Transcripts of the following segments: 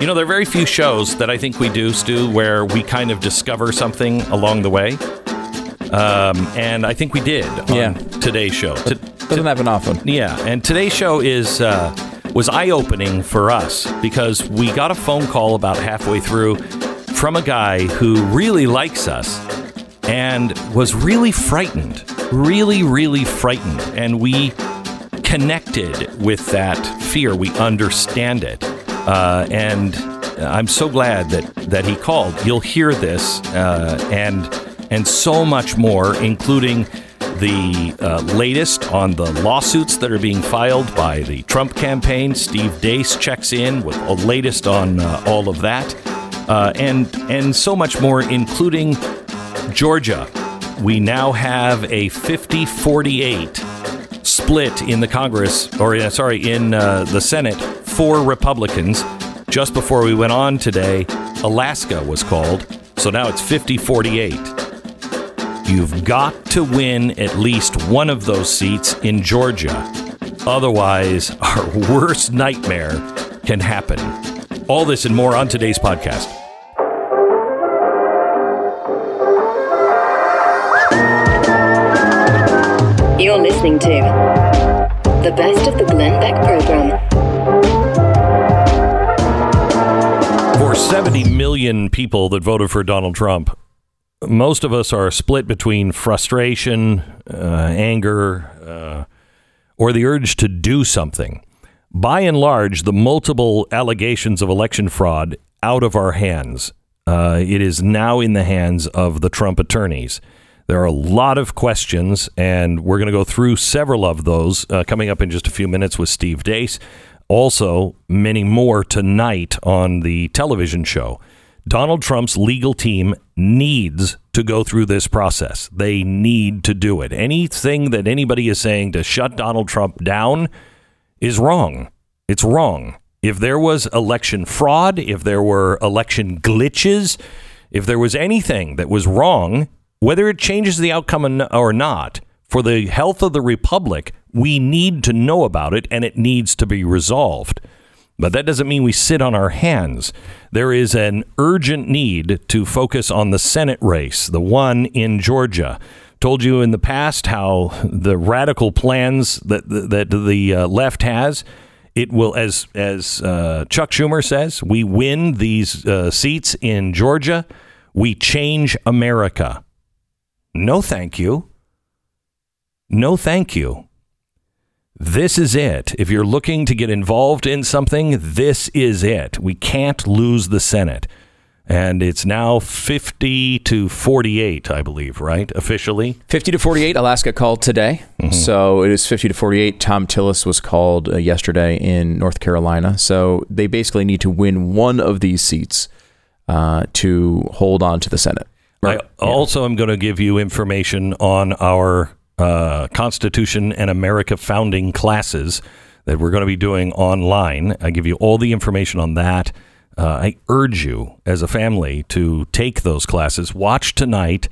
You know, there are very few shows that I think we do, Stu, where we kind of discover something along the way. Um, and I think we did on Yeah. today's show. Doesn't happen often. yeah, and today's show is uh, was eye opening for us because we got a phone call about halfway through from a guy who really likes us and was really frightened, really, really frightened, and we connected with that fear. We understand it, uh, and I'm so glad that that he called. You'll hear this uh, and and so much more, including the uh, latest on the lawsuits that are being filed by the Trump campaign. Steve Deace checks in with the latest on uh, all of that, uh, and and so much more, including Georgia. We now have a 50 48 split in the Congress, or sorry, in uh, the Senate for Republicans. Just before we went on today, Alaska was called. So now it's 50 48. You've got to win at least one of those seats in Georgia. Otherwise, our worst nightmare can happen. All this and more on today's podcast. You're listening to the best of the Glenn Beck program. 70 million people that voted for Donald Trump, most of us are split between frustration, uh, anger, uh, or the urge to do something. By and large, the multiple allegations of election fraud out of our hands. Uh, it is now in the hands of the Trump attorneys. There are a lot of questions, and we're going to go through several of those uh, coming up in just a few minutes with Steve Deace. Also, many more tonight on the television show. Donald Trump's legal team needs to go through this process. They need to do it. Anything that anybody is saying to shut Donald Trump down is wrong. It's wrong. If there was election fraud, if there were election glitches, if there was anything that was wrong, whether it changes the outcome or not, for the health of the republic, we need to know about it and it needs to be resolved. But that doesn't mean we sit on our hands. There is an urgent need to focus on the Senate race, the one in Georgia. Told you in the past how the radical plans that that the uh, left has. It will, as as uh, Chuck Schumer says, we win these uh, seats in Georgia, we change America. No, thank you. No, thank you. This is it. If you're looking to get involved in something, this is it. We can't lose the Senate. And it's now 50 to 48, I believe, right? Officially. 50 to 48, Alaska called today. So it is 50 to 48. Thom Tillis was called uh, yesterday in North Carolina. So they basically need to win one of these seats uh, to hold on to the Senate. Also, I also am going to give you information on our uh, Constitution and America founding classes that we're going to be doing online. I give you all the information on that. Uh, I urge you as a family to take those classes. Watch tonight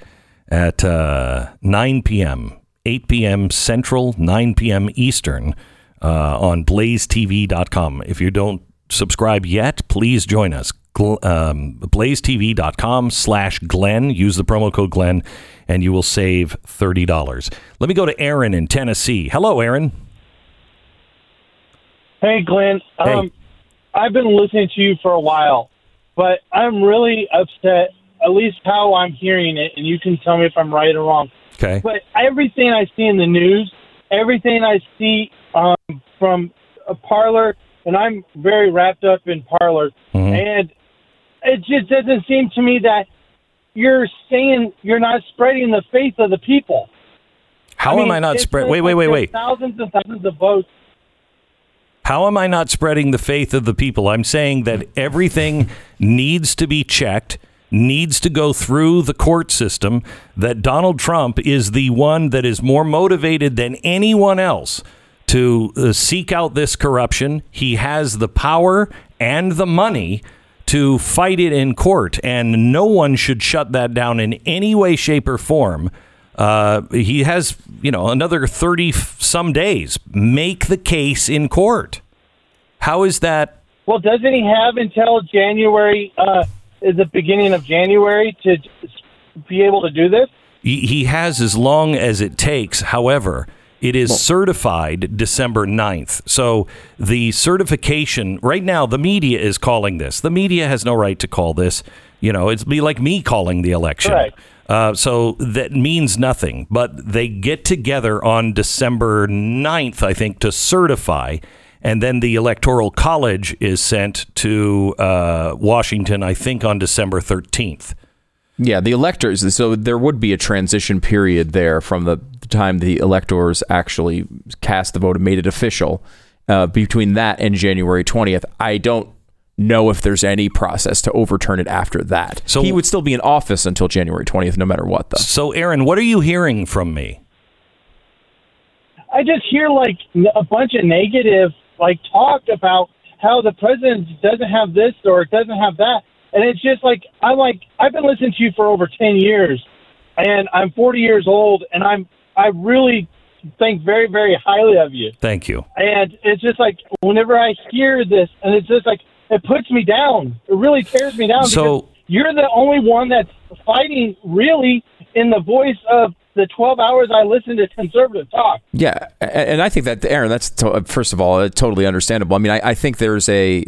at uh, 9 p.m., 8 p.m. Central, 9 p.m. Eastern uh, on blazetv.com. If you don't subscribe yet, please join us. Gl- Um, blazetv.com slash Glenn. Use the promo code Glenn and you will save $30. Let me go to Aaron in Tennessee. Hello, Aaron. Hey, Glenn. Hey. Um, I've been listening to you for a while, but I'm really upset, at least how I'm hearing it, and you can tell me if I'm right or wrong. Okay. But everything I see in the news, everything I see um, from a Parler, and I'm very wrapped up in Parler, Mhm. and it just doesn't seem to me that you're saying you're not spreading the faith of the people. How mean, am I not it's spread? Wait, wait, wait, wait. Thousands and thousands of votes. How am I not spreading the faith of the people? I'm saying that everything needs to be checked, needs to go through the court system, that Donald Trump is the one that is more motivated than anyone else to uh, seek out this corruption. He has the power and the money to fight it in court, and no one should shut that down in any way, shape, or form. Uh, he has, you know, another 30 some days. Make the case in court. How is that Well, doesn't he have until January, uh, the beginning of January, to be able to do this? He, he has as long as it takes. However, it is certified December 9th. So the certification, right now, the media is calling this. The media has no right to call this. You know, it's be like me calling the election. Right. Uh, so that means nothing. But they get together on December 9th, I think, to certify. And then the Electoral College is sent to uh, Washington, I think, on December 13th. Yeah, the electors. So there would be a transition period there from the time the electors actually cast the vote and made it official. Uh, between that and January 20th, I don't know if there's any process to overturn it after that. So- he would still be in office until January 20th, no matter what, though. So, Aaron, what are you hearing from me? I just hear like a bunch of negative like talk about how the president doesn't have this or doesn't have that, and it's just like I'm like I've been listening to you for over ten years, and I'm 40 years old, and I'm I really think very very highly of you, Thank you. and it's just like whenever I hear this, and it's just like it puts me down. It really tears me down. So- you're the only one that's fighting really in the voice of the 12 hours I listen to conservative talk. Yeah, and I think that Aaron, that's to, first of all uh, totally understandable. I mean, I, I think there's a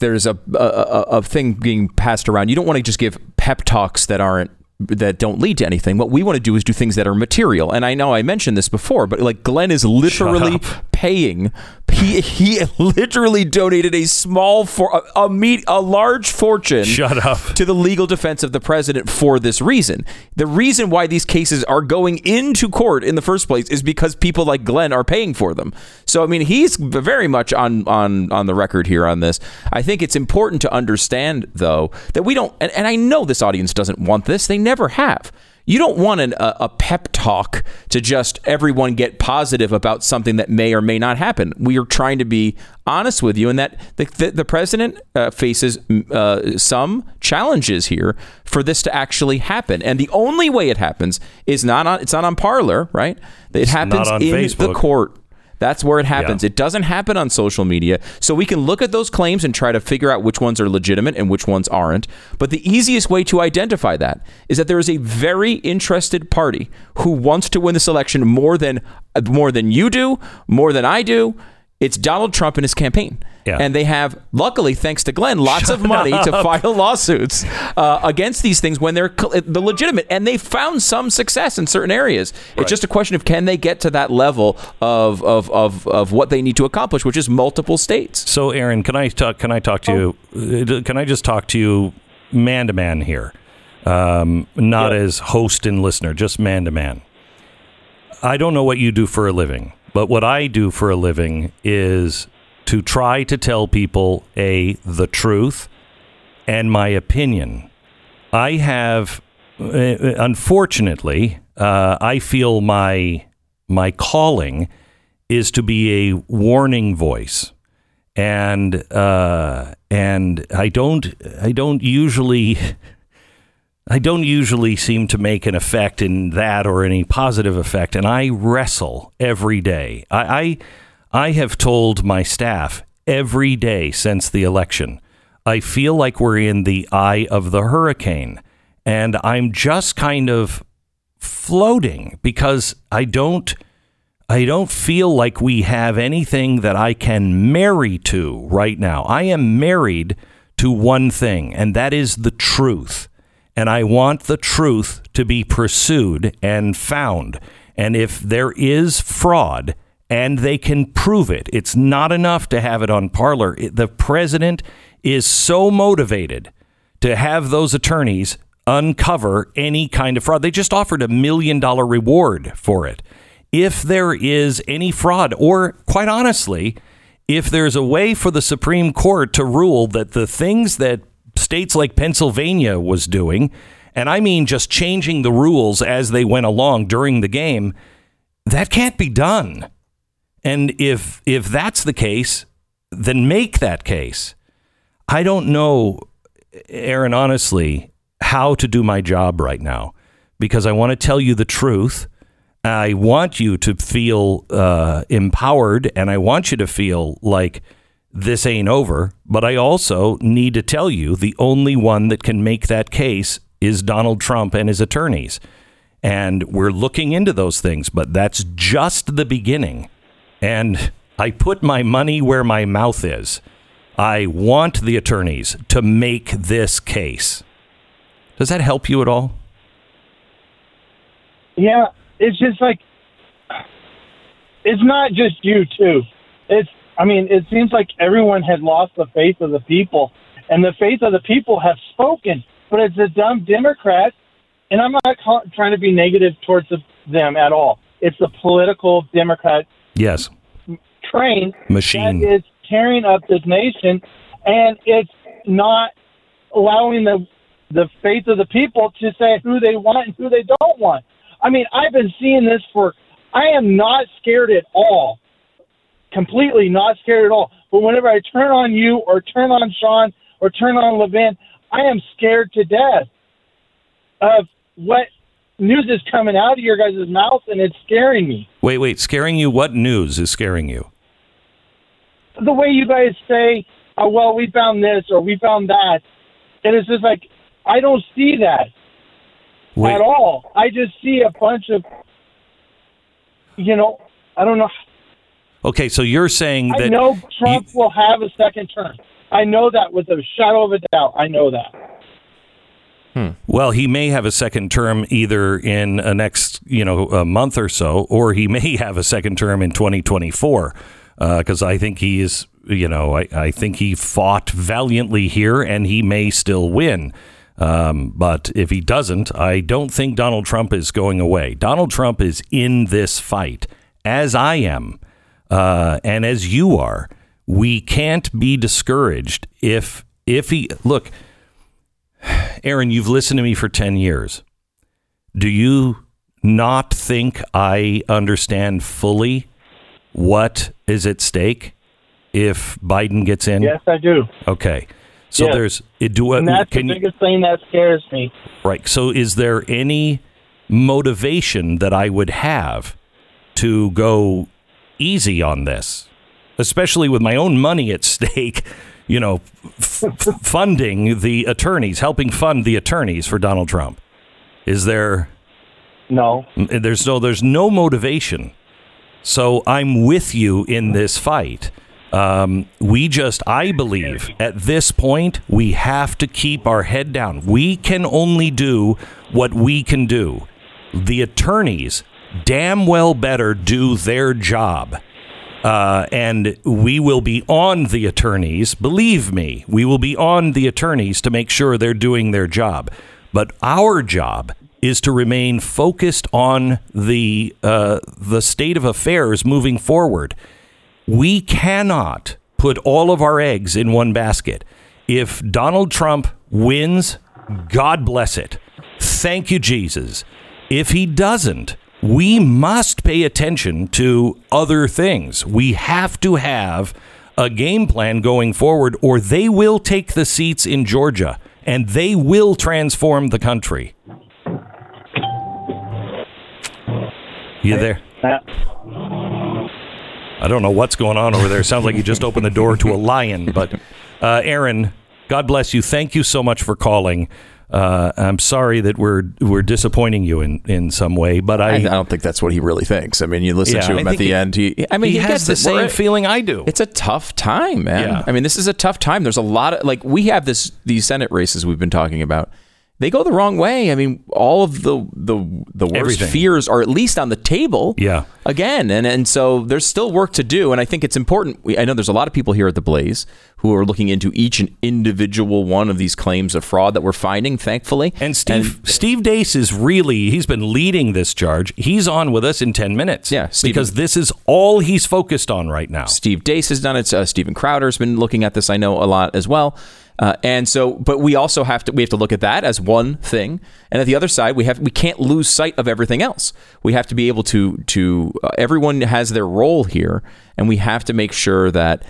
there's a, a a a thing being passed around. You don't want to just give pep talks that aren't that don't lead to anything. What we want to do is do things that are material. And I know I mentioned this before, but like Glenn is literally paying. He he literally donated a small for a, a meet a large fortune Shut up. to the legal defense of the president for this reason. The reason why these cases are going into court in the first place is because people like Glenn are paying for them. So I mean, he's very much on on on the record here on this. I think it's important to understand though that we don't and, and I know this audience doesn't want this. They never have. You don't want an, a, a pep talk to just everyone get positive about something that may or may not happen. We are trying to be honest with you, and that the, the, the president uh, faces uh, some challenges here for this to actually happen. And the only way it happens is not on it's not on Parler, right? It happens on in the court. That's where it happens. Yeah. It doesn't happen on social media. So we can look at those claims and try to figure out which ones are legitimate and which ones aren't. But the easiest way to identify that is that there is a very interested party who wants to win this election more than uh, more than you do, more than I do. It's Donald Trump and his campaign. Yeah. And they have, luckily, thanks to Glenn, lots of money to file lawsuits uh, against these things when they're cl- the legitimate. And they found some success in certain areas. It's just a question of can they get to that level of, of, of, of what they need to accomplish, which is multiple states. So, Aaron, can I talk? Can I talk to you? uh, Can I just talk to you, man to man here, um, not Yeah. as host and listener, just man to man. I don't know what you do for a living, but what I do for a living is to try to tell people a the truth and my opinion. I have, uh, unfortunately, uh, I feel my my calling is to be a warning voice and uh, and I don't I don't usually I don't usually seem to make an effect in that or any positive effect, and I wrestle every day. I I, I have told my staff every day since the election. I feel like we're in the eye of the hurricane, and I'm just kind of floating because I don't. I don't feel like we have anything that I can marry to right now. I am married to one thing, and that is the truth. And I want the truth to be pursued and found. And if there is fraud and they can prove it, it's not enough to have it on Parler. The president is so motivated to have those attorneys uncover any kind of fraud. They just offered a million dollar reward for it. If there is any fraud, or quite honestly, if there's a way for the Supreme Court to rule that the things that states like Pennsylvania was doing, and I mean just changing the rules as they went along during the game, that can't be done. And if if that's the case, then make that case. I don't know, Aaron, honestly, how to do my job right now because I want to tell you the truth. I want you to feel uh, empowered and I want you to feel like this ain't over. But I also need to tell you the only one that can make that case is Donald Trump and his attorneys. And we're looking into those things, but that's just the beginning. And I put my money where my mouth is. I want the attorneys to make this case. Does that help you at all? Yeah, it's just like it's not just you too. It's I mean, it seems like everyone had lost the faith of the people, and the faith of the people have spoken. But it's the dumb Democrats, and I'm not trying to be negative towards the, them at all. It's the political Democrat Yes. train Machine. that is tearing up this nation, and it's not allowing the the faith of the people to say who they want and who they don't want. I mean, I've been seeing this for. I am not scared at all, completely not scared at all. But whenever I turn on you or turn on Sean or turn on Levin, I am scared to death of what news is coming out of your guys' mouth, and it's scaring me. Wait, wait. Scaring you? What news is scaring you? the way you guys say, oh, well, we found this or we found that. And it's just like, I don't see that Wait, at all. I just see a bunch of, you know, I don't know. okay, so you're saying that I know Trump you- will have a second term. I know that with a shadow of a doubt. I know that. Well, he may have a second term either in a next, you know, a month or so, or he may have a second term in 2024. Because I think he is, you know, I, I think he fought valiantly here, and he may still win. Um, but if he doesn't, I don't think Donald Trump is going away. Donald Trump is in this fight, as I am, uh, and as you are. We can't be discouraged if if he look. Aaron, you've listened to me for 10 years. Do you not think I understand fully what is at stake if Biden gets in? Yes, I do. Okay. So Yes. there's it do uh, And that's can the you, biggest thing that scares me. right. So is there any motivation that I would have to go easy on this, especially with my own money at stake? You know, f- funding the attorneys, helping fund the attorneys for Donald Trump. Is there? No. There's no. There's no motivation. So I'm with you in this fight. Um, we just, I believe, at this point, we have to keep our head down. We can only do what we can do. The attorneys damn well better do their job. Uh, and we will be on the attorneys. Believe me, we will be on the attorneys to make sure they're doing their job. But our job is to remain focused on the uh, the state of affairs moving forward. We cannot put all of our eggs in one basket. If Donald Trump wins, God bless it. Thank you, Jesus. If he doesn't, we must pay attention to other things. We have to have a game plan going forward, or they will take the seats in Georgia and they will transform the country. You there? That, I don't know what's going on over there. Sounds like you just opened the door to a lion. But uh, Aaron, God bless you. Thank you so much for calling. Uh, I'm sorry that we're we're disappointing you in, in some way, but I, I, don't think that's what he really thinks. I mean, you listen Yeah, to I him at the he- end. He, I mean, he, he, has gets the same We're- feeling I do. It's a tough time, man. Yeah. I mean, this is a tough time. There's a lot of like we have this these Senate races we've been talking about. They go the wrong way. I mean, all of the the the worst Everything. fears are at least on the table. Yeah. Again, and and so there's still work to do, and I think it's important. We, I know there's a lot of people here at the Blaze who are looking into each and individual one of these claims of fraud that we're finding. Thankfully, and Steve Steve Deace is really he's been leading this charge. He's on with us in 10 minutes. Yeah, because this is all he's focused on right now. Steve Deace has done it. Uh, Steven Crowder's been looking at this. I know a lot as well. Uh, and so, but we also have to we have to look at that as one thing, and at the other side, we have we can't lose sight of everything else. We have to be able to to uh, everyone has their role here, and we have to make sure that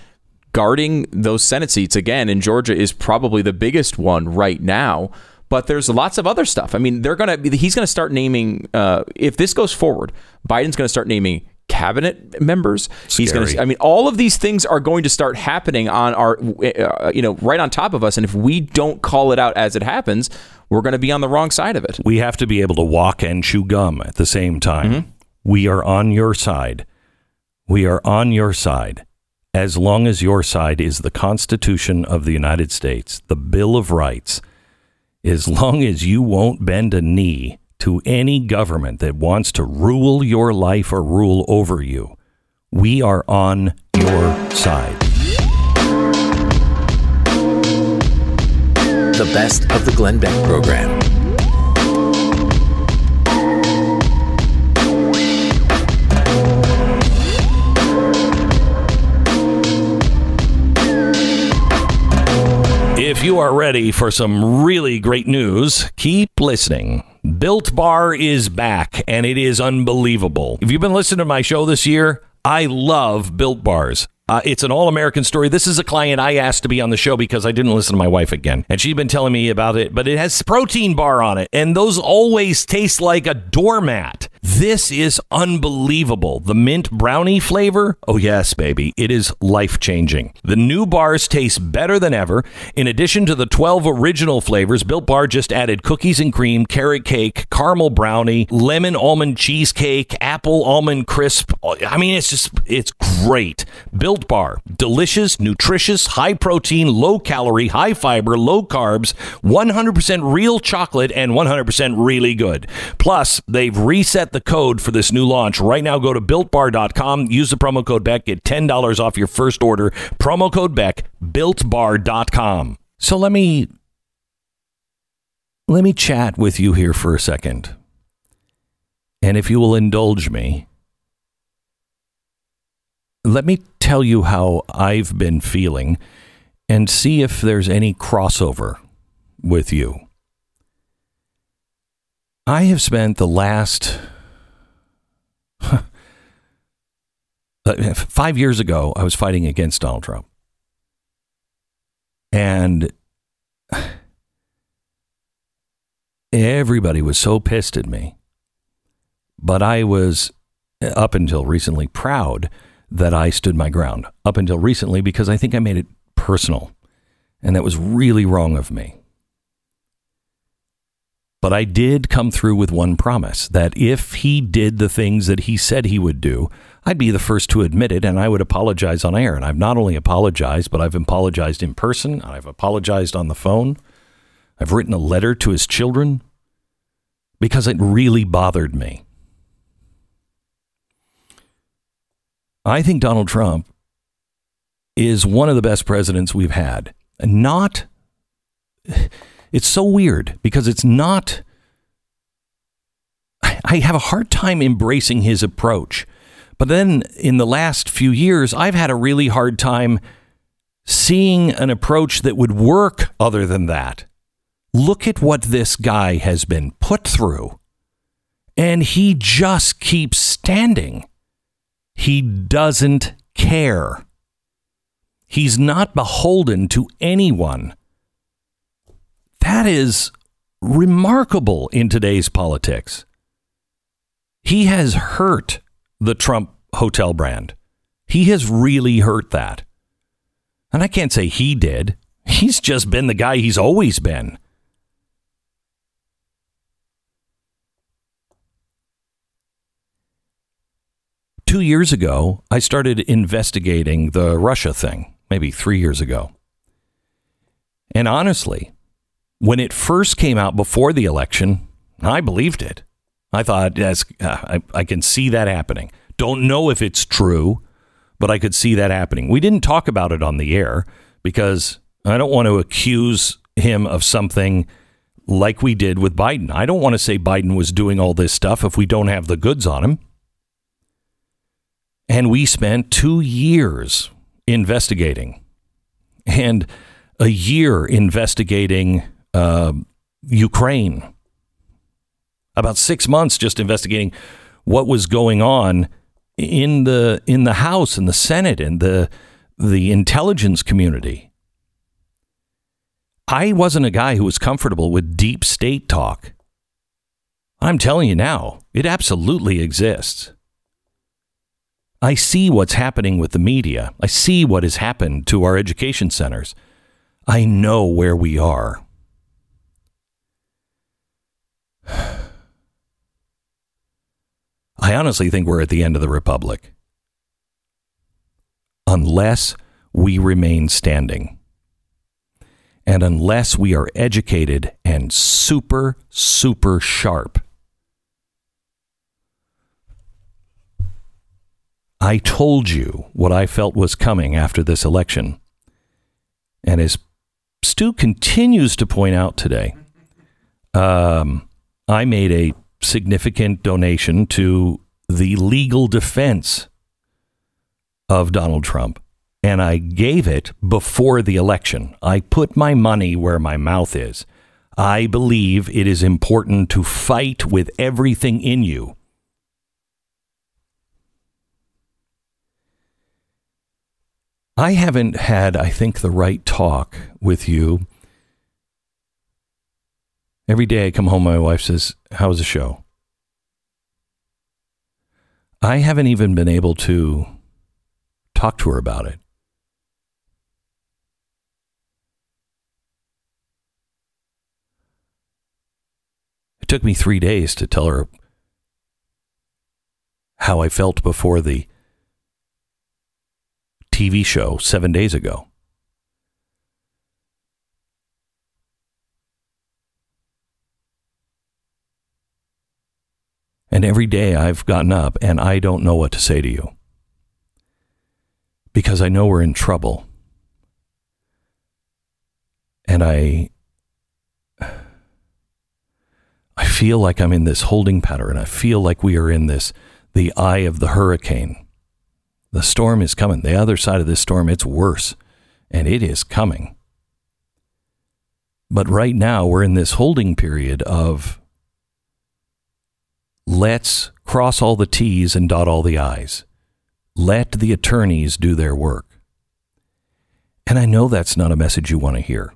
guarding those Senate seats again in Georgia is probably the biggest one right now. But there's lots of other stuff. I mean, they're gonna he's gonna start naming uh, if this goes forward, Biden's gonna start naming cabinet members. He's going to. I mean, all of these things are going to start happening on our, uh, you know, right on top of us. And if we don't call it out as it happens, we're going to be on the wrong side of it. We have to be able to walk and chew gum at the same time. We are on your side. We are on your side. As long as your side is the Constitution of the United States, the Bill of Rights, as long as you won't bend a knee to any government that wants to rule your life or rule over you, we are on your side. The best of the Glenn Beck program. If you are ready for some really great news, keep listening. Built Bar is back and it is unbelievable. If you've been listening to my show this year, I love Built Bars. Uh, it's an all American story. This is a client I asked to be on the show because I didn't listen to my wife again. And she'd been telling me about it, but it has protein bar on it. And those always taste like a doormat. This is unbelievable. The mint brownie flavor. Oh, yes, baby. It is life changing. The new bars taste better than ever. In addition to the 12 original flavors, Built Bar just added cookies and cream, carrot cake, caramel brownie, lemon almond cheesecake, apple almond crisp. I mean, it's just, it's great. Built Bar. Delicious, nutritious, high protein, low calorie, high fiber, low carbs, 100% real chocolate, and 100% really good. Plus, they've reset the code for this new launch. Right now, go to builtbar.com, use the promo code Beck, get $10 off your first order. Promo code Beck, builtbar.com. So let me let me chat with you here for a second. And if you will indulge me, let me tell you how I've been feeling and see if there's any crossover with you. I have spent the last uh, five years ago, I was fighting against Donald Trump. And everybody was so pissed at me. But I was, up until recently, proud that I stood my ground. Up until recently, because I think I made it personal. And that was really wrong of me. But I did come through with one promise that if he did the things that he said he would do, I'd be the first to admit it and I would apologize on air. And I've not only apologized, but I've apologized in person, I've apologized on the phone, I've written a letter to his children because it really bothered me. I think Donald Trump is one of the best presidents we've had. Not it's so weird because it's not I have a hard time embracing his approach. But then in the last few years, I've had a really hard time seeing an approach that would work other than that. Look at what this guy has been put through. And he just keeps standing. He doesn't care. He's not beholden to anyone. That is remarkable in today's politics. He has hurt the Trump hotel brand. He has really hurt that. And I can't say he did. He's just been the guy he's always been. Two years ago, I started investigating the Russia thing, maybe three years ago. And honestly, when it first came out before the election, I believed it. I thought, yes, uh, I, I can see that happening. Don't know if it's true, but I could see that happening. We didn't talk about it on the air because I don't want to accuse him of something like we did with Biden. I don't want to say Biden was doing all this stuff if we don't have the goods on him. And we spent two years investigating and a year investigating uh, Ukraine. About six months just investigating what was going on in the in the House and the Senate and the the intelligence community. I wasn't a guy who was comfortable with deep state talk. I'm telling you now, it absolutely exists. I see what's happening with the media. I see what has happened to our education centers. I know where we are. I honestly think we're at the end of the republic. Unless we remain standing. And unless we are educated and super, super sharp. I told you what I felt was coming after this election. And as Stu continues to point out today, um, I made a significant donation to the legal defense of Donald Trump. And I gave it before the election. I put my money where my mouth is. I believe it is important to fight with everything in you. I haven't had, I think, the right talk with you. Every day I come home, my wife says, How's the show? I haven't even been able to talk to her about it. It took me three days to tell her how I felt before the TV show seven days ago. And every day I've gotten up and I don't know what to say to you because I know we're in trouble. And I I feel like I'm in this holding pattern. I feel like we are in this the eye of the hurricane. The storm is coming. The other side of this storm, it's worse, and it is coming. But right now, we're in this holding period of let's cross all the T's and dot all the I's. Let the attorneys do their work. And I know that's not a message you want to hear.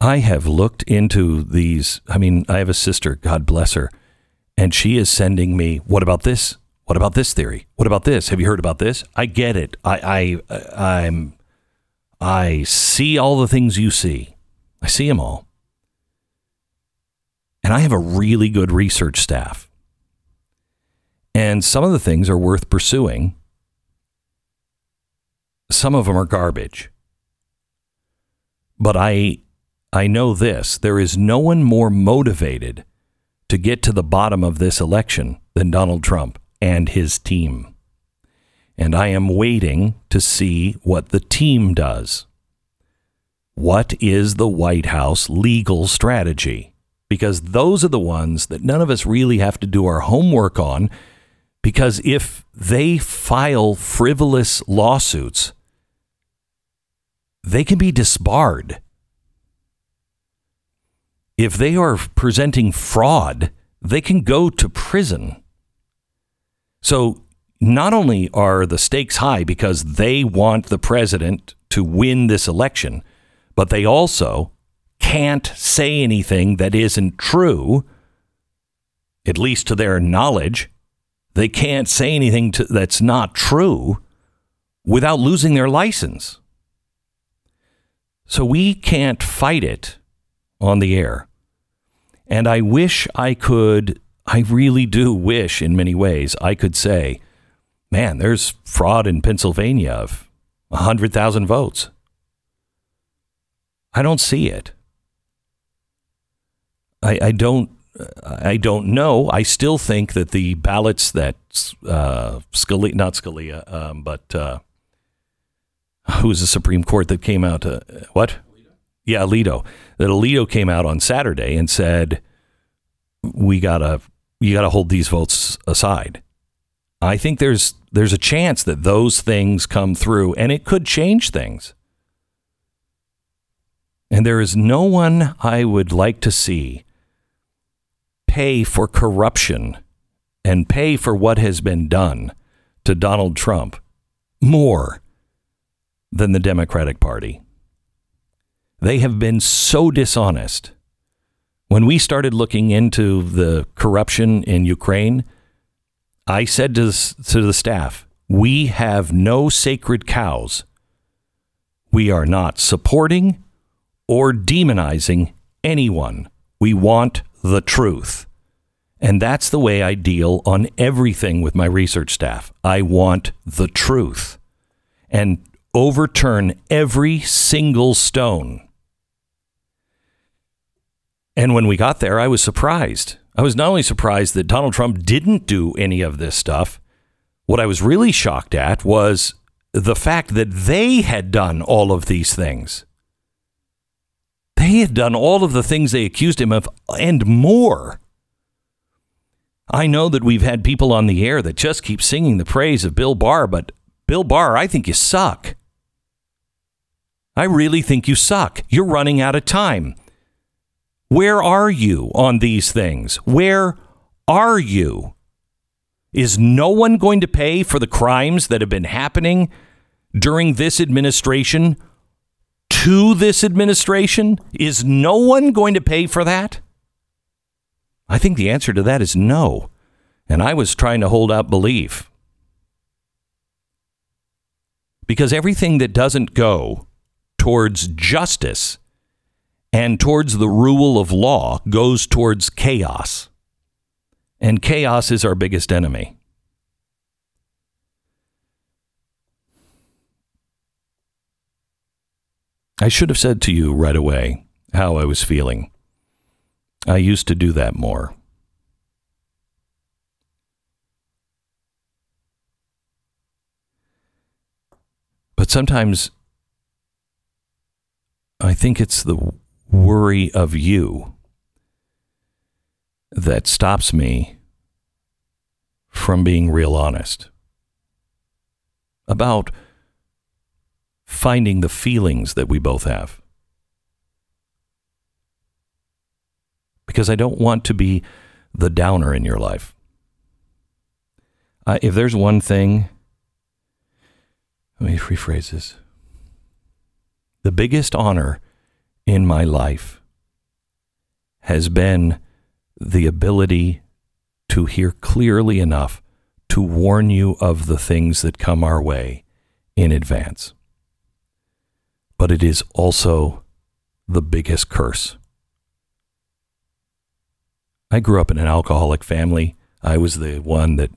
I have looked into these. I mean, I have a sister, God bless her, and she is sending me, what about this? What about this theory? What about this? Have you heard about this? I get it. I, I, uh, I'm, I see all the things you see. I see them all. And I have a really good research staff. And some of the things are worth pursuing. Some of them are garbage. But I I know this, there is no one more motivated to get to the bottom of this election than Donald Trump and his team. And I am waiting to see what the team does. What is the White House legal strategy? Because those are the ones that none of us really have to do our homework on. Because if they file frivolous lawsuits, they can be disbarred. If they are presenting fraud, they can go to prison. So not only are the stakes high because they want the president to win this election, but they also can't say anything that isn't true, at least to their knowledge. They can't say anything to, that's not true without losing their license. So we can't fight it on the air. And I wish I could I really do wish, in many ways, I could say, man, there's fraud in Pennsylvania of 100,000 votes. I don't see it. I, I don't. I don't know. I still think that the ballots that uh, Scalia, not Scalia, um, but uh, who was the Supreme Court that came out? Uh, what? Alito? Yeah, Alito. That Alito came out on Saturday and said we gotta you got to hold these votes aside. I think there's there's a chance that those things come through and it could change things. And there is no one I would like to see pay for corruption and pay for what has been done to Donald Trump more than the Democratic Party. They have been so dishonest when we started looking into the corruption in Ukraine, I said to, to the staff, we have no sacred cows. We are not supporting or demonizing anyone. We want the truth. And that's the way I deal on everything with my research staff. I want the truth and overturn every single stone. And when we got there, I was surprised. I was not only surprised that Donald Trump didn't do any of this stuff, what I was really shocked at was the fact that they had done all of these things. They had done all of the things they accused him of and more. I know that we've had people on the air that just keep singing the praise of Bill Barr, but Bill Barr, I think you suck. I really think you suck. You're running out of time. Where are you on these things? Where are you? Is no one going to pay for the crimes that have been happening during this administration to this administration? Is no one going to pay for that? I think the answer to that is no. And I was trying to hold out belief. Because everything that doesn't go towards justice and towards the rule of law goes towards chaos. And chaos is our biggest enemy. I should have said to you right away how I was feeling. I used to do that more. But sometimes I think it's the worry of you that stops me from being real honest about finding the feelings that we both have. because I don't want to be the downer in your life. Uh, if there's one thing, let me rephrase this. The biggest honor in my life has been the ability to hear clearly enough to warn you of the things that come our way in advance. But it is also the biggest curse I grew up in an alcoholic family. I was the one that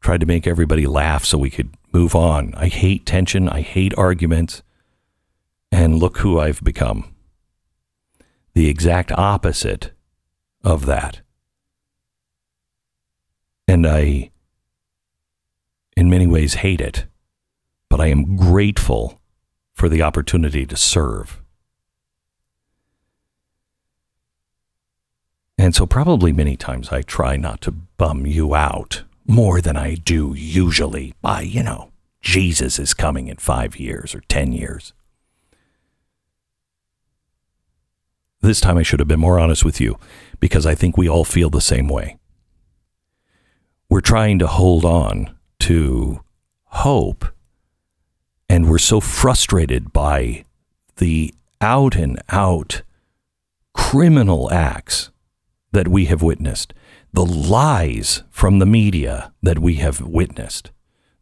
tried to make everybody laugh so we could move on. I hate tension. I hate arguments. And look who I've become. The exact opposite of that. And I, in many ways, hate it. But I am grateful for the opportunity to serve. And so, probably many times, I try not to bum you out more than I do usually by, you know, Jesus is coming in five years or 10 years. This time I should have been more honest with you because I think we all feel the same way. We're trying to hold on to hope, and we're so frustrated by the out and out criminal acts that we have witnessed, the lies from the media that we have witnessed,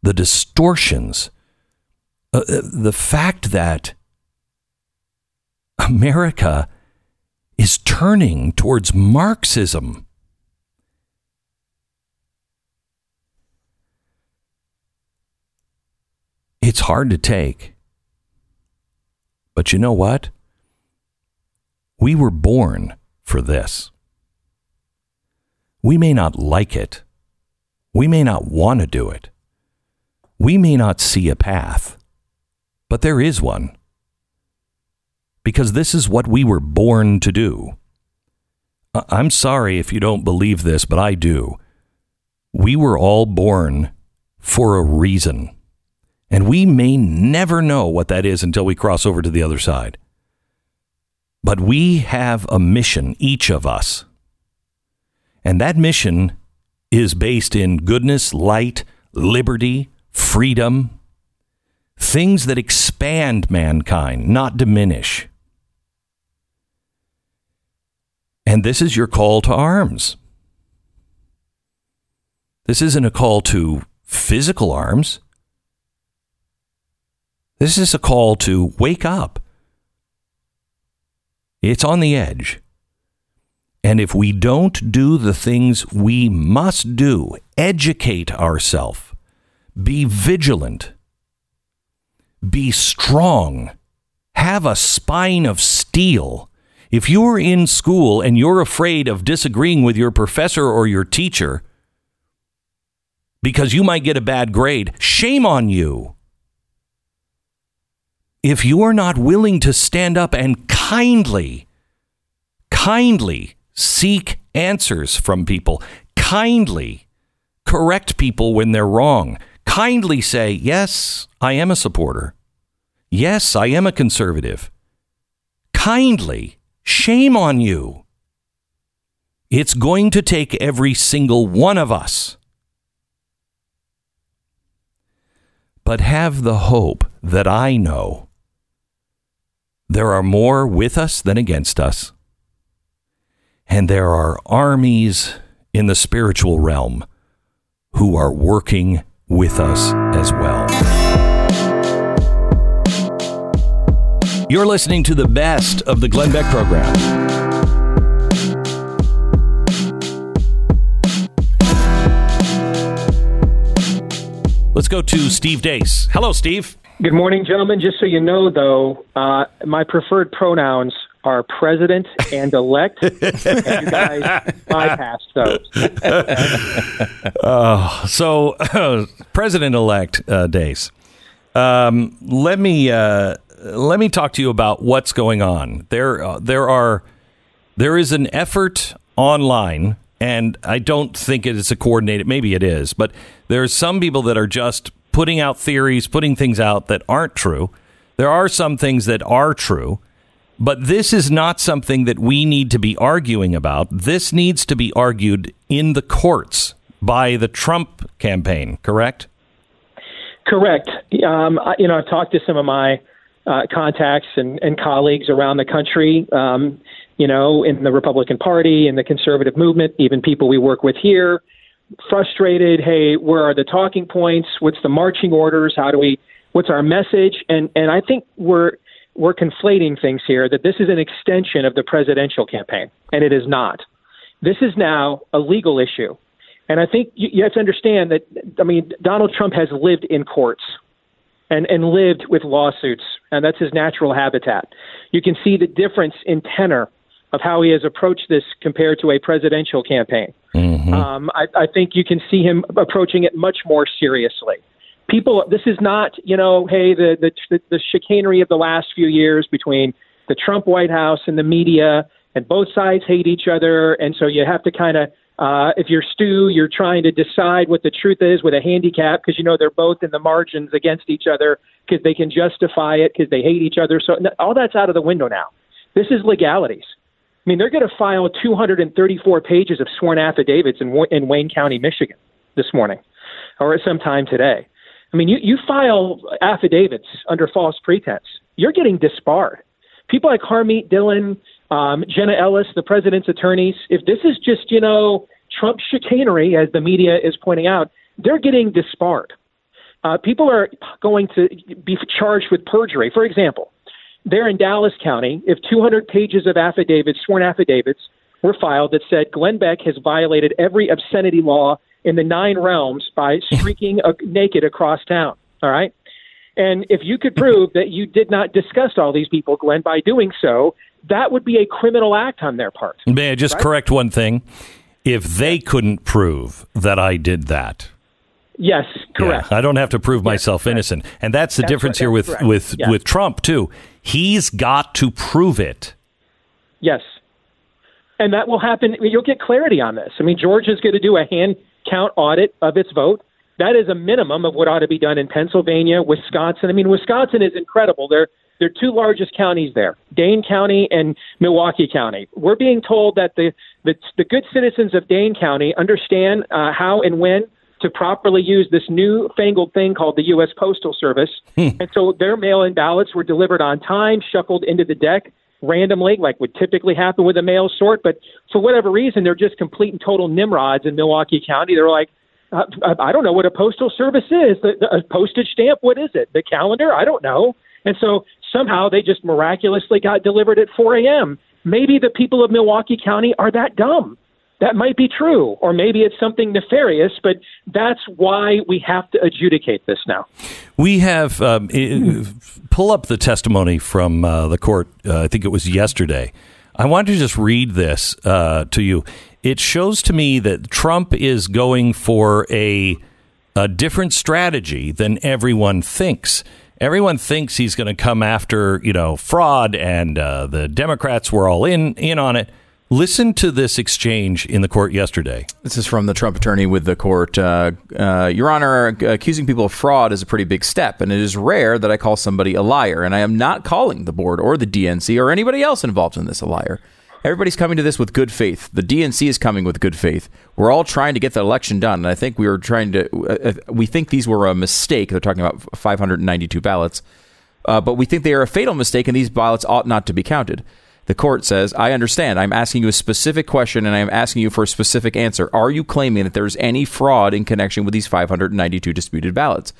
the distortions, uh, uh, the fact that America is turning towards Marxism. It's hard to take. But you know what? We were born for this. We may not like it. We may not want to do it. We may not see a path, but there is one. Because this is what we were born to do. I'm sorry if you don't believe this, but I do. We were all born for a reason. And we may never know what that is until we cross over to the other side. But we have a mission, each of us. And that mission is based in goodness, light, liberty, freedom, things that expand mankind, not diminish. And this is your call to arms. This isn't a call to physical arms. This is a call to wake up. It's on the edge. And if we don't do the things we must do, educate ourselves, be vigilant, be strong, have a spine of steel. If you're in school and you're afraid of disagreeing with your professor or your teacher because you might get a bad grade, shame on you. If you are not willing to stand up and kindly, kindly seek answers from people, kindly correct people when they're wrong, kindly say, Yes, I am a supporter. Yes, I am a conservative. Kindly, shame on you. It's going to take every single one of us. But have the hope that I know there are more with us than against us. And there are armies in the spiritual realm who are working with us as well. You're listening to the best of the Glenn Beck program. Let's go to Steve Deace. Hello, Steve. Good morning, gentlemen. Just so you know, though, uh, my preferred pronouns are president and elect, and you guys bypass those. Uh, so, uh, President elect uh, Deace, um, let me uh, let me talk to you about what's going on. There, uh, there are there is an effort online, and I don't think it is a coordinated. Maybe it is, but there are some people that are just putting out theories, putting things out that aren't true. There are some things that are true. But this is not something that we need to be arguing about. This needs to be argued in the courts by the Trump campaign, correct? Correct. Um, you know, I've talked to some of my uh, contacts and, and colleagues around the country, um, you know, in the Republican Party, in the conservative movement, even people we work with here, frustrated. Hey, where are the talking points? What's the marching orders? How do we? What's our message? And and I think we're we're conflating things here. That this is an extension of the presidential campaign, and it is not. This is now a legal issue, and I think you, you have to understand that. I mean, Donald Trump has lived in courts and, and lived with lawsuits, and that's his natural habitat. You can see the difference in tenor of how he has approached this compared to a presidential campaign. Mm-hmm. Um, I, I think you can see him approaching it much more seriously. People, this is not, you know, hey, the, the the chicanery of the last few years between the Trump White House and the media, and both sides hate each other, and so you have to kind of uh, if you're Stu, you're trying to decide what the truth is with a handicap because you know they're both in the margins against each other because they can justify it because they hate each other. So all that's out of the window now. This is legalities. I mean, they're going to file 234 pages of sworn affidavits in, in Wayne County, Michigan, this morning, or at some time today. I mean, you, you file affidavits under false pretense, you're getting disbarred. People like Harmeet Dillon, um, Jenna Ellis, the president's attorneys, if this is just, you know, Trump chicanery, as the media is pointing out, they're getting disbarred. Uh, people are going to be charged with perjury. For example, there in Dallas County, if 200 pages of affidavits, sworn affidavits, were filed that said Glenn Beck has violated every obscenity law in the nine realms by streaking a, naked across town. All right. And if you could prove that you did not disgust all these people, Glenn, by doing so, that would be a criminal act on their part. May I just right? correct one thing? If they couldn't prove that I did that, Yes, correct. Yeah, I don't have to prove myself correct. innocent, and that's the That's difference right, here with correct. with Yeah. with Trump too. He's got to prove it. Yes. And that will happen. You'll get clarity on this. I mean, Georgia's going to do a hand count audit of its vote. That is a minimum of what ought to be done in Pennsylvania, Wisconsin. I mean, Wisconsin is incredible. They're they're two largest counties there, Dane County and Milwaukee County. We're being told that the the, the good citizens of Dane County understand uh, how and when to properly use this new fangled thing called the U.S. Postal Service. and so their mail in ballots were delivered on time, shuffled into the deck randomly, like would typically happen with a mail sort. But for whatever reason, they're just complete and total nimrods in Milwaukee County. They're like, Uh, I don't know what a postal service is. The, the, a postage stamp, what is it? The calendar? I don't know. And so somehow they just miraculously got delivered at 4 a.m. Maybe the people of Milwaukee County are that dumb. That might be true, or maybe it's something nefarious, but that's why we have to adjudicate this now. We have um, pull up the testimony from uh, the court. Uh, I think it was yesterday. I want to just read this uh, to you. It shows to me that Trump is going for a a different strategy than everyone thinks. Everyone thinks he's going to come after you know fraud, and uh, the Democrats were all in in on it. Listen to this exchange in the court yesterday. This is from the Trump attorney with the court. Uh, uh, Your Honor, accusing people of fraud is a pretty big step, and it is rare that I call somebody a liar. And I am not calling the board or the DNC or anybody else involved in this a liar. Everybody's coming to this with good faith. The DNC is coming with good faith. We're all trying to get the election done, and I think we were trying to. Uh, uh we think these were a mistake. They're talking about 592 ballots, uh, but we think they are a fatal mistake, and these ballots ought not to be counted. The court says, I understand. I'm asking you a specific question and I'm asking you for a specific answer. Are you claiming that there's any fraud in connection with these 592 disputed ballots?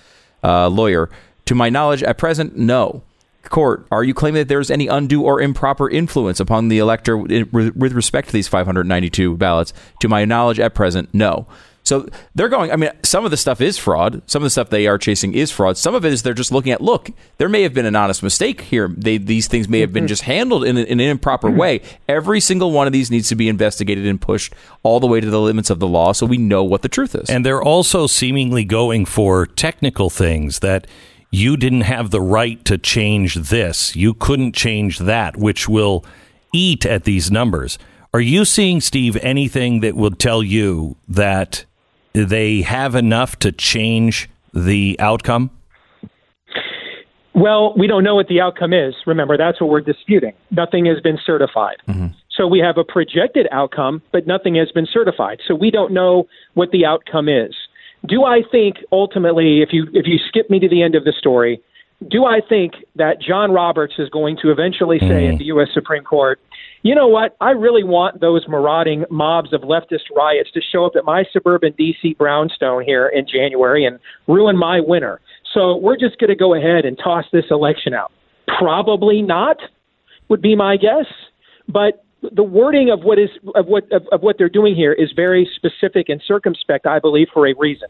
Uh, lawyer, to my knowledge, at present, no. Court, are you claiming that there's any undue or improper influence upon the elector with respect to these 592 ballots? To my knowledge, at present, no. So they're going. I mean, some of the stuff is fraud. Some of the stuff they are chasing is fraud. Some of it is they're just looking at. Look, there may have been an honest mistake here. They, these things may have been mm-hmm. just handled in, in an improper mm-hmm. way. Every single one of these needs to be investigated and pushed all the way to the limits of the law, so we know what the truth is. And they're also seemingly going for technical things that you didn't have the right to change this. You couldn't change that, which will eat at these numbers. Are you seeing, Steve, anything that will tell you that they have enough to change the outcome? Well, we don't know what the outcome is. Remember, that's what we're disputing. Nothing has been certified. Mm-hmm. So we have a projected outcome, but nothing has been certified. So we don't know what the outcome is. Do I think ultimately, if you if you skip me to the end of the story, do I think that John Roberts is going to eventually say mm-hmm. at the U.S. Supreme Court, you know what? I really want those marauding mobs of leftist riots to show up at my suburban D.C. brownstone here in January and ruin my winter. So we're just going to go ahead and toss this election out. Probably not, would be my guess. But the wording of what is of what of, of what they're doing here is very specific and circumspect, I believe, for a reason.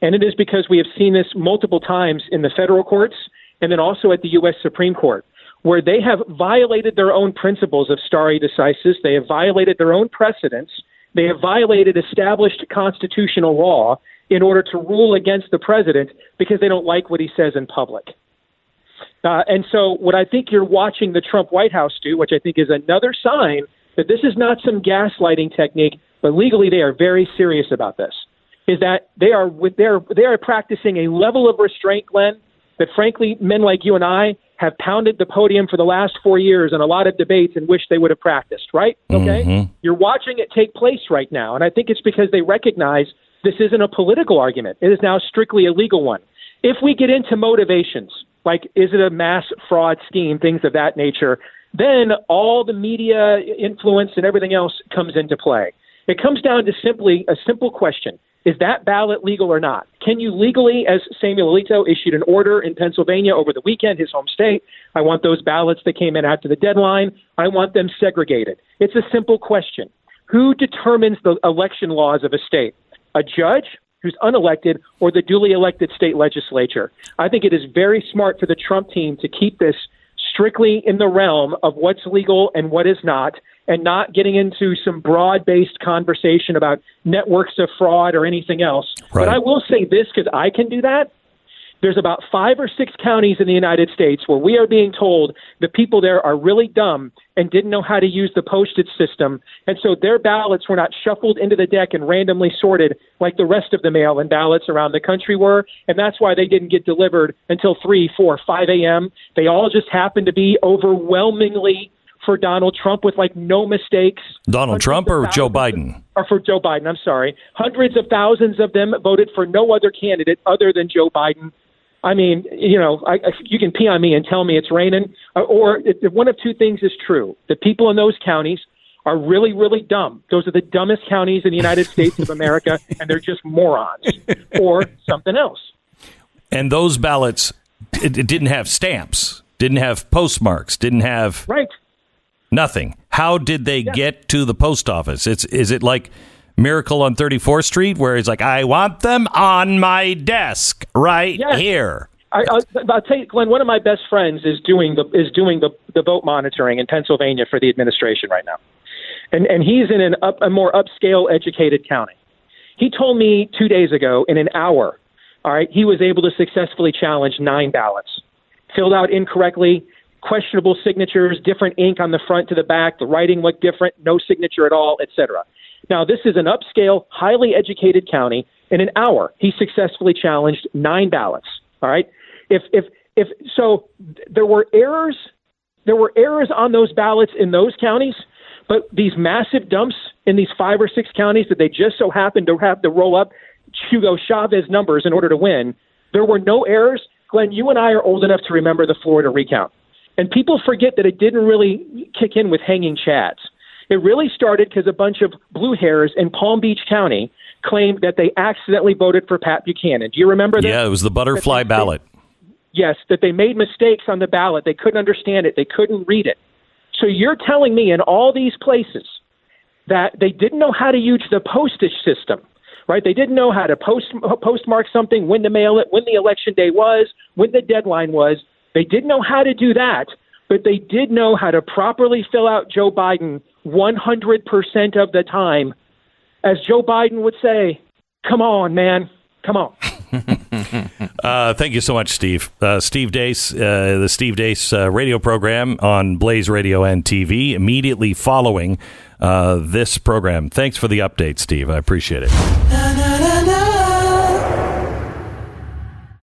And it is because we have seen this multiple times in the federal courts and then also at the U.S. Supreme Court where they have violated their own principles of stare decisis, they have violated their own precedents, they have violated established constitutional law in order to rule against the president because they don't like what he says in public. Uh, and so, what I think you're watching the Trump White House do, which I think is another sign that this is not some gaslighting technique, but legally they are very serious about this, is that they are they are they are practicing a level of restraint, Glenn, that frankly men like you and I have pounded the podium for the last four years in a lot of debates and wish they would have practiced, right? Okay? Mm-hmm. You're watching it take place right now. And I think it's because they recognize this isn't a political argument. It is now strictly a legal one. If we get into motivations, like is it a mass fraud scheme, things of that nature, then all the media influence and everything else comes into play. It comes down to simply a simple question is that ballot legal or not? Can you legally, as Samuel Alito issued an order in Pennsylvania over the weekend, his home state, I want those ballots that came in after the deadline, I want them segregated. It's a simple question. Who determines the election laws of a state? A judge who's unelected or the duly elected state legislature? I think it is very smart for the Trump team to keep this strictly in the realm of what's legal and what is not and not getting into some broad based conversation about networks of fraud or anything else. Right. But I will say this because I can do that. There's about five or six counties in the United States where we are being told the people there are really dumb and didn't know how to use the postage system. And so their ballots were not shuffled into the deck and randomly sorted like the rest of the mail in ballots around the country were. And that's why they didn't get delivered until 3, 4, 5 a.m. They all just happened to be overwhelmingly for Donald Trump with like no mistakes. Donald Trump or Joe Biden? Or for Joe Biden, I'm sorry. Hundreds of thousands of them voted for no other candidate other than Joe Biden. I mean, you know, I, I, you can pee on me and tell me it's raining, uh, or one of two things is true: the people in those counties are really, really dumb. Those are the dumbest counties in the United States of America, and they're just morons, or something else. And those ballots, it, it didn't have stamps, didn't have postmarks, didn't have Right. nothing. How did they get to the post office? It's is it like Miracle on 34th Street where he's like, I want them on my desk right Yes. here. I, I'll, I'll tell you, Glenn. One of my best friends is doing the is doing the the vote monitoring in Pennsylvania for the administration right now, and and he's in an up, a more upscale educated county. He told me two days ago in an hour, all right, he was able to successfully challenge nine ballots, filled out incorrectly, questionable signatures, different ink on the front to the back, the writing looked different, no signature at all, etc. Now this is an upscale, highly educated county. In an hour, he successfully challenged nine ballots. All right. If if if so, there were errors. There were errors on those ballots in those counties, but these massive dumps in these five or six counties that they just so happened to have to roll up Hugo Chavez numbers in order to win, there were no errors. Glenn, you and I are old enough to remember the Florida recount, and people forget that it didn't really kick in with hanging chads. It really started because a bunch of blue hairs in Palm Beach County claimed that they accidentally voted for Pat Buchanan. Do you remember that? Yeah, it was the butterfly ballot. Yes, that they made mistakes on the ballot. They couldn't understand it. They couldn't read it. So you're telling me in all these places that they didn't know how to use the postage system, right? They didn't know how to post postmark something, when to mail it, when the election day was, when the deadline was. They didn't know how to do that, but they did know how to properly fill out Joe Biden 100% of the time. As Joe Biden would say, come on, man, come on. Uh, thank you so much, Steve. Uh, Steve Deace, uh, the Steve Deace uh, radio program on Blaze Radio and TV, immediately following uh, this program. Thanks for the update, Steve. I appreciate it.